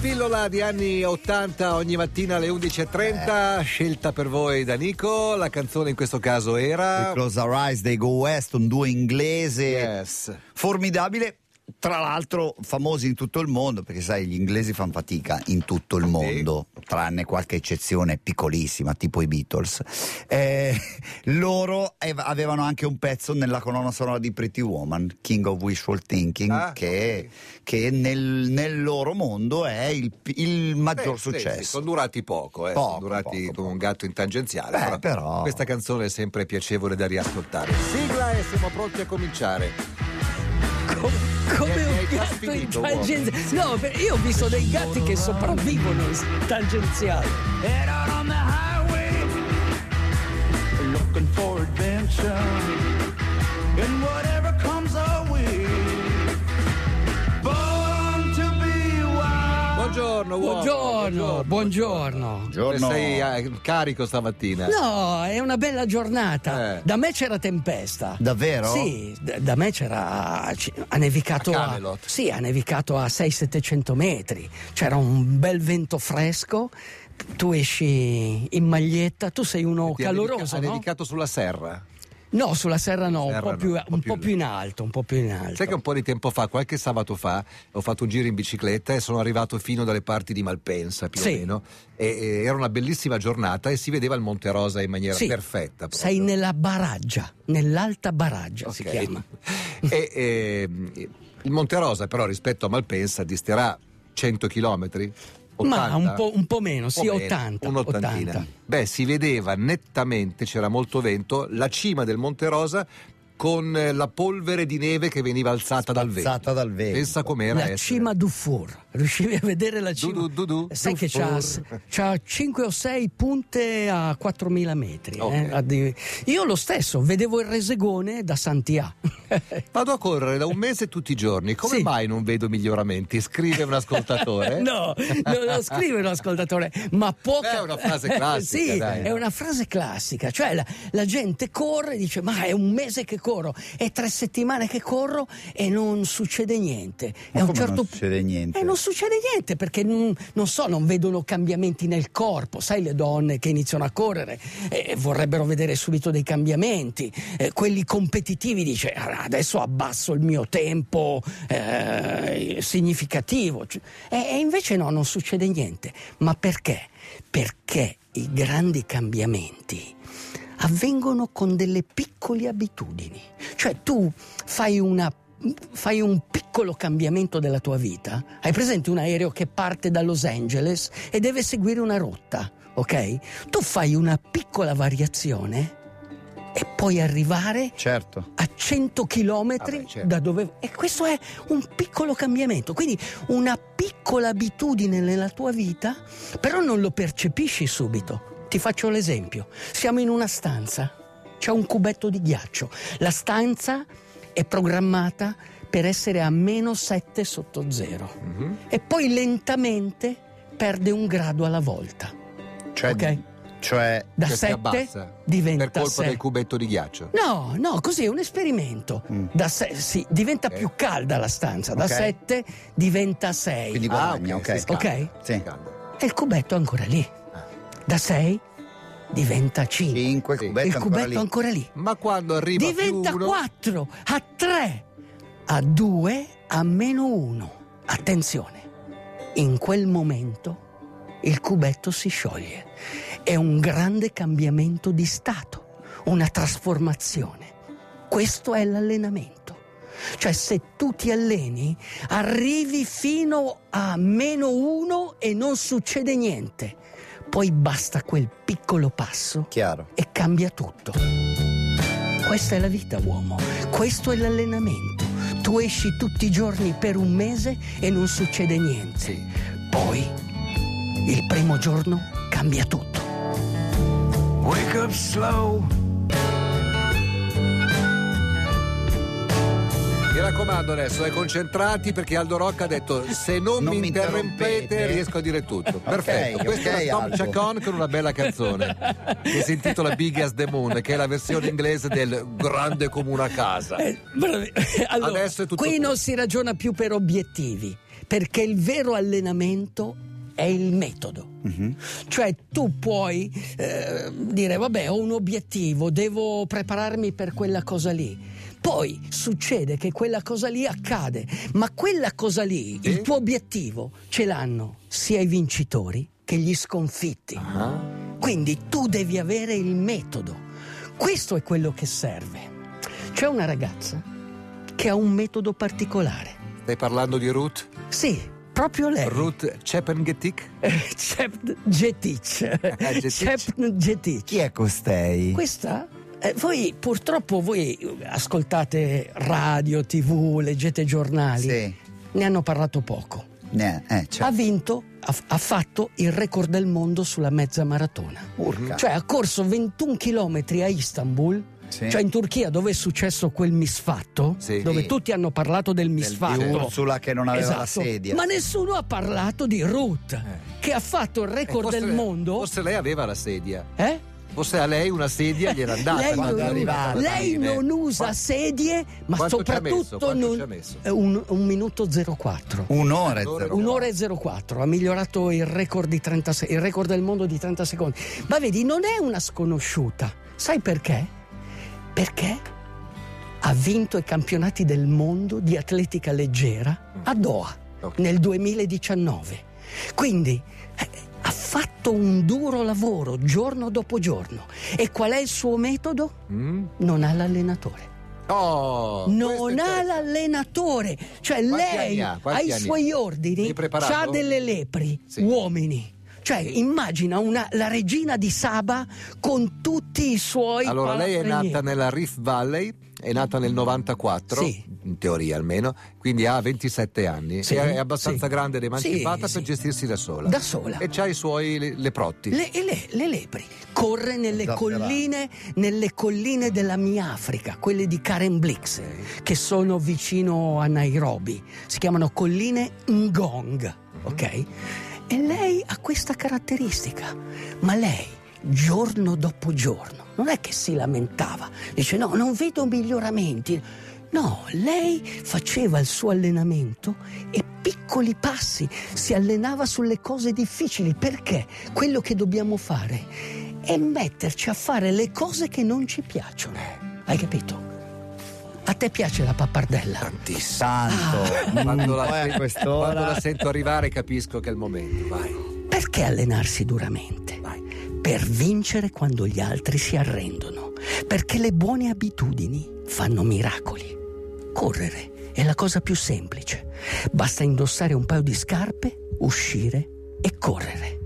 pillola di anni 80 ogni mattina alle 11.30, scelta per voi da Nico. La canzone in questo caso era. Close Our Eyes dei Go West, un duo inglese Yes. formidabile. Tra l'altro famosi in tutto il mondo, perché sai, gli inglesi fanno fatica in tutto il mondo, tranne qualche eccezione piccolissima, tipo i Beatles. Eh, loro ev- avevano anche un pezzo nella colonna sonora di Pretty Woman, King of Wishful Thinking, Ah, che, ok. che nel, nel loro mondo è il, il maggior Beh, sì, sì, successo. sono durati poco, eh, Poco, sono durati poco, come un gatto in tangenziale. Beh, però- Questa canzone è sempre piacevole da riascoltare. Sigla e siamo pronti a cominciare. Come Hai un gatto in tangenziale. No, io ho visto dei gatti che sopravvivono in tangenziale. Head out on the highway, looking for adventure. And whatever comes Buongiorno, uomo. Buongiorno, buongiorno. Buongiorno. Sei eh, carico stamattina. No, è una bella giornata. Eh. Da me c'era tempesta. Davvero? Sì, da me c'era. ha nevicato A a. Camelot. Sì, ha nevicato a 600-700 metri. C'era un bel vento fresco. Tu esci in maglietta, tu sei uno Ti ha caloroso. Ha no? nevicato sulla serra. No, sulla serra no, Serra un, po no, più, un po' un più po' più in alto, un po' più in alto. Sai che un po' di tempo fa, qualche sabato fa, ho fatto un giro in bicicletta e sono arrivato fino dalle parti di Malpensa, più Sì. o meno. E, e era una bellissima giornata e si vedeva il Monte Rosa in maniera Sì, perfetta. proprio. Sei nella baraggia, nell'alta baraggia si Ok. chiama. e, ehm, il Monte Rosa, però, rispetto a Malpensa, disterà 100 km? Ma un po', un po' meno, sì, 80. Un'ottantina. 80. Beh, si vedeva nettamente, c'era molto vento, la cima del Monte Rosa con eh, la polvere di neve che veniva alzata dal vento. Spazzata dal vento. Pensa com'era La essere. cima Dufour, riuscivi a vedere la cima? Du, du, du. Sai che c'ha, c'ha 5 o 6 punte a 4000 metri. eh, Ok. addi- Io lo stesso, vedevo il resegone da Santià. Vado a correre da un mese tutti i giorni. Come Sì. mai non vedo miglioramenti? Scrive un ascoltatore. No, non lo scrive l'ascoltatore, ma può. È una frase classica, sì, dai. è una frase classica. Cioè la, la gente corre e dice: Ma è un mese che corro, è tre settimane che corro e non succede niente. Ma un certo non succede niente? E non succede niente perché non, non so, non vedono cambiamenti nel corpo. Sai, le donne che iniziano a correre eh, vorrebbero vedere subito dei cambiamenti. Eh, quelli competitivi dice: "Ah, Adesso abbasso il mio tempo eh, significativo. Cioè, E, e invece no, non succede niente. Ma perché? Perché i grandi cambiamenti avvengono con delle piccole abitudini. Cioè tu fai una fai un piccolo cambiamento della tua vita, hai presente un aereo che parte da Los Angeles e deve seguire una rotta, ok? Tu fai una piccola variazione e puoi arrivare Certo. a 100 km Vabbè, certo. da dove e questo è un piccolo cambiamento quindi una piccola abitudine nella tua vita però non lo percepisci subito ti faccio l'esempio siamo in una stanza c'è un cubetto di ghiaccio la stanza è programmata per essere a meno 7 sotto zero Mhm. e poi lentamente perde un grado alla volta Cioè, ok cioè da Cioè, si 7 abbassa diventa per colpa 6 del cubetto di ghiaccio. No, no, così è un esperimento. Mm. Da se- sì, diventa Ok. più calda la stanza, da Ok. 7 diventa 6 quindi Ah, guadagna, ok, ok. Ok. Sì. e il cubetto è ancora lì. Da 6 diventa 5. 5, Sì. cubetto il ancora cubetto è ancora lì. Ma quando arriva Diventa più uno, 4, a 3, a 2, a meno 1. Attenzione, in quel momento il cubetto si scioglie. È un grande cambiamento di stato, una trasformazione. Questo è l'allenamento. Cioè se tu ti alleni arrivi fino a meno 1 e non succede niente. Poi basta quel piccolo passo Chiaro. e cambia tutto. Questa è la vita, uomo. Questo è l'allenamento. Tu esci tutti i giorni per un mese e non succede niente. Sì. Poi, il primo giorno, cambia tutto. Wake up slow. Mi raccomando adesso, eh, concentrati perché Aldo Rocca ha detto se non, Non mi interrompete interrompete." riesco a dire tutto. Perfetto, questo ok, è Tom Aldo. Chacon con una bella canzone che si intitola Big as the Moon, che è la versione inglese del grande come una casa. Eh, allora, Adesso è tutto qui tuo. non si ragiona più per obiettivi, perché il vero allenamento è il metodo. Mhm. Cioè tu puoi eh, dire vabbè ho un obiettivo, devo prepararmi per quella cosa lì. Poi succede che quella cosa lì accade, ma quella cosa lì, Sì. il tuo obiettivo, ce l'hanno sia i vincitori che gli sconfitti. Ah. Quindi tu devi avere il metodo. Questo è quello che serve. C'è una ragazza che ha un metodo particolare. Stai parlando di Ruth? Sì, proprio lei. Ruth Chepengetik? Cep Getic. Getic. Cep Getic. Chi è costei? Questa? Eh, voi purtroppo voi ascoltate radio, tv, leggete giornali. Sì. Ne hanno parlato poco. Ne- eh, cioè, Ha vinto, ha, ha fatto il record del mondo sulla mezza maratona. urca. Cioè ha corso 21 km a Istanbul, Sì. cioè in Turchia dove è successo quel misfatto, Sì. dove Sì. tutti hanno parlato del di misfatto. Ursula che non aveva la Esatto. sedia. Ma nessuno ha parlato di Ruth, che ha fatto il Eh, record forse- del mondo. Forse lei aveva la sedia. Eh? Fosse a lei una sedia gliela andata. lei non, arrivata. lei non usa Qua- sedie, ma Quanto ci ha messo? soprattutto Quanto non- ci ha messo? eh, un, un minuto 04. Un'ora e Un'ora. zero. Un'ora e 04, ha migliorato il record, di 30 se- il record del mondo di 30 secondi. Ma vedi, non è una sconosciuta. Sai perché? Perché ha vinto i campionati del mondo di atletica leggera a Doha Ok. nel 2019. Quindi eh, fatto un duro lavoro giorno dopo giorno. E qual è il suo metodo? Mm? Non ha l'allenatore. Oh, Non ha l'allenatore, cioè Quanti lei ha? Ai suoi ordini ha delle lepri, Sì. uomini. Cioè, immagina una- la regina di Saba con tutti i suoi Allora, lei è nata nella Rift Valley, è nata nel 94, Sì. in teoria almeno, quindi ha 27 anni. Sì, è abbastanza sì. grande ed emancipata Sì, per sì. gestirsi da sola. Da sola. E c'ha i suoi le, leprotti. Le, e le, le lepri. Corre nelle colline, nelle colline della mia Africa, quelle di Karen Blix, che sono vicino a Nairobi. Si chiamano colline Ngong, ok? E lei ha questa caratteristica. Ma lei, giorno dopo giorno, non è che si lamentava. Dice no, non vedo miglioramenti. No, lei faceva il suo allenamento e piccoli passi, si allenava sulle cose difficili perché quello che dobbiamo fare è metterci a fare le cose che non ci piacciono. Hai capito? A te piace la pappardella? Tantissimo. Tanto. Quando la, quando la sento arrivare capisco che è il momento. Vai, Perché allenarsi duramente? Per vincere quando gli altri si arrendono. Perché le buone abitudini fanno miracoli. Correre è la cosa più semplice. Basta indossare un paio di scarpe, uscire e correre.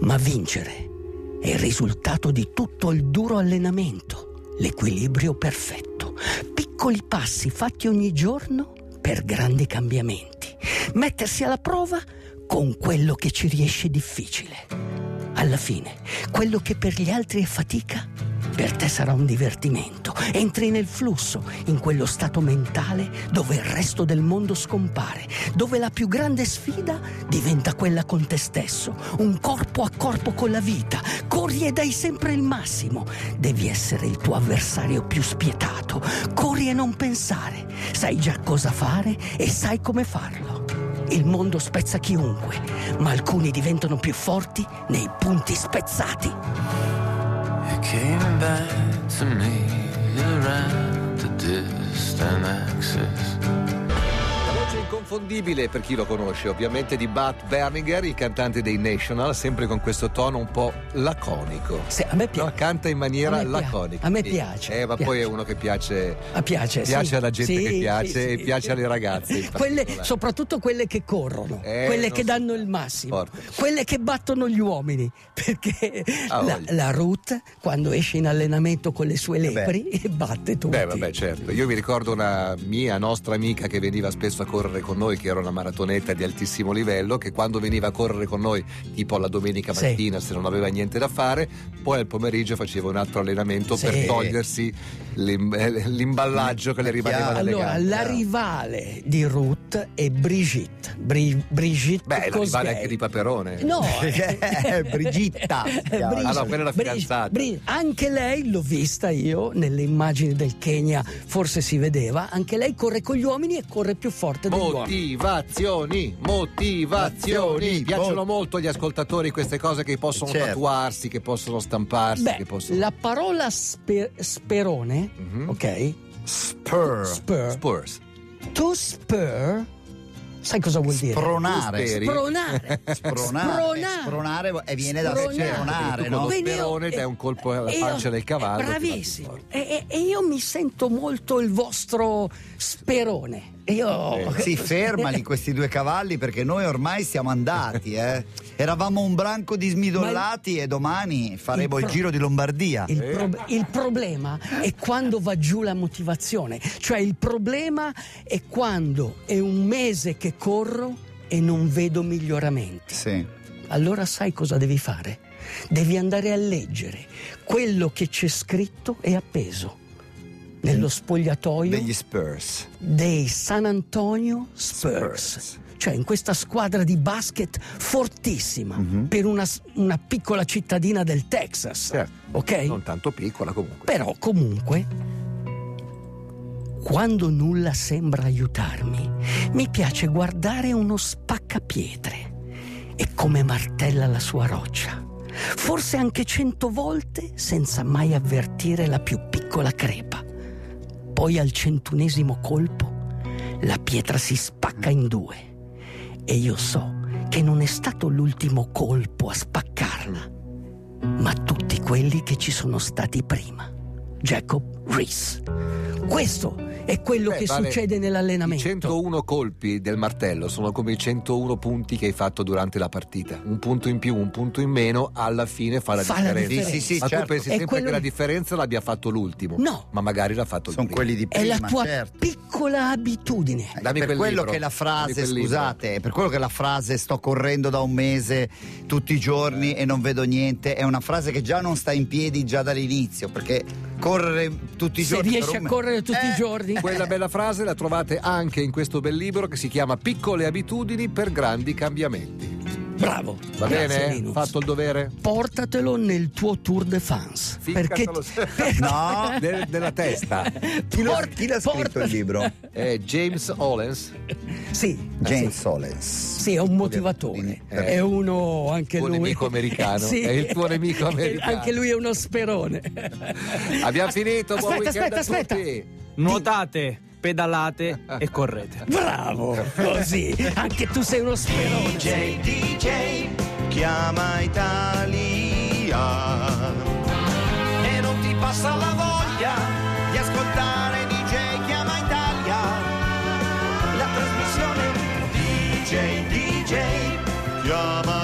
Ma vincere è il risultato di tutto il duro allenamento, l'equilibrio perfetto. Piccoli passi fatti ogni giorno per grandi cambiamenti. Mettersi alla prova con quello che ci riesce difficile. Alla fine, quello che per gli altri è fatica, per te sarà un divertimento. Entri nel flusso, in quello stato mentale dove il resto del mondo scompare, dove la più grande sfida diventa quella con te stesso, un corpo a corpo con la vita. Corri e dai sempre il massimo. Devi essere il tuo avversario più spietato. Corri e non pensare. Sai già cosa fare e sai come farlo. Il mondo spezza chiunque, ma alcuni diventano più forti nei punti spezzati. You came back to me around the distant axis. Inconfondibile per chi lo conosce, ovviamente di Bat Berninger, il cantante dei National, sempre con questo tono un po' laconico. Sì, a me No, piace. canta in maniera A laconica. A me piace, Eh, ma piace. poi è uno che piace, A piace, piace sì. alla gente Sì, che piace sì, e piace alle ragazze. Quelle, soprattutto quelle che corrono, Eh, quelle che danno il massimo, Forte. quelle che battono gli uomini. Perché Ah, la, la Ruth, quando esce in allenamento con le sue beh. lepri, batte tutti. Beh, vabbè, certo. Io mi ricordo una mia nostra amica che veniva spesso a correre con noi, che era una maratonetta di altissimo livello, che quando veniva a correre con noi, tipo alla domenica Sì. mattina, se non aveva niente da fare, poi al pomeriggio faceva un altro allenamento Sì. per togliersi l'im- eh, l'imballaggio che le rimaneva dalle Allora, gambe. la rivale di Ruth Brigitte e Brigitte. Bri- Brigitte Beh, la Kosgei. rivale anche di Paperone. No, Eh, Brigitta. Ah, no, quella è la fidanzata. Bri- anche lei l'ho vista io nelle immagini del Kenya, forse si vedeva. Anche lei corre con gli uomini e corre più forte degli uomini. Motivazioni, motivazioni. Motivazioni, Piacciono mo- molto agli ascoltatori queste cose che possono Certo. tatuarsi, che possono stamparsi, Beh, che possono. la parola spe- sperone, Mhm. ok? Spur. Spur. Spurs. To spur, sai cosa vuol dire? Spronare. Spronare. Spronare. Spronare. E viene da Spronare. no? sperone dai un colpo alla pancia del cavallo. Bravissimo. E, e- e io mi sento molto il vostro sperone. E Io... Si fermali questi due cavalli perché noi ormai siamo andati, eh. Eravamo un branco di smidollati e domani faremo il, pro- giro di Lombardia. Il, prob- il problema è quando va giù la motivazione, cioè il problema è quando è un mese che corro e non vedo miglioramenti. Sì. Allora sai cosa devi fare? Devi andare a leggere quello che c'è scritto e appeso nello spogliatoio Degli Spurs. dei San Antonio Spurs. Spurs. Cioè in questa squadra di basket fortissima Mhm. per una, una piccola cittadina del Texas. Certo. Ok? Non tanto piccola comunque. Però comunque, quando nulla sembra aiutarmi, mi piace guardare uno spaccapietre e come martella la sua roccia. Forse anche cento volte senza mai avvertire la più piccola crepa. Poi al centunesimo colpo la pietra si spacca in due e io so che non è stato l'ultimo colpo a spaccarla, ma tutti quelli che ci sono stati prima. Jacob Reese. Questo è quello Beh, che vale, succede I nell'allenamento. 101 colpi del martello sono come i 101 punti che hai fatto durante la partita. Un punto in più, un punto in meno, alla fine fa la Fa la differenza. differenza. Sì, sì, sì, Ma certo. tu pensi È sempre quello- che la differenza l'abbia fatto l'ultimo? No. Ma magari l'ha fatto il Sono primo. quelli di È prima, la tua certo. piccola abitudine. Eh, Dammi per quel quello libro. che la frase, scusate, è per quello che la frase sto correndo da un mese tutti i giorni e non vedo niente, è una frase che già non sta in piedi già dall'inizio, perché correre tutti i Se giorni riesci per a correre tutti i Eh, giorni. Quella bella frase la trovate anche in questo bel libro che si chiama Piccole abitudini per grandi cambiamenti. Bravo. Va Grazie, bene? Linus. Fatto il dovere? Portatelo nel tuo tour de France. Perché No. Del- della testa. Chi, lo- chi l'ha scritto porta- il libro? È James Ollens. Sì, James sì. Solens. Sì, è un motivatore. Eh. È uno anche Tuo lui. nemico americano. È il tuo nemico americano. Anche lui è uno sperone. Abbiamo finito, Aspetta, aspetta, aspetta. Nuotate, pedalate e correte. Bravo, così. Anche tu sei uno sperone. DJ, DJ, chiama Italia. E non ti passa la voglia di ascoltare DJ chiama Italia. La trasmissione DJ, DJ, chiama Italia.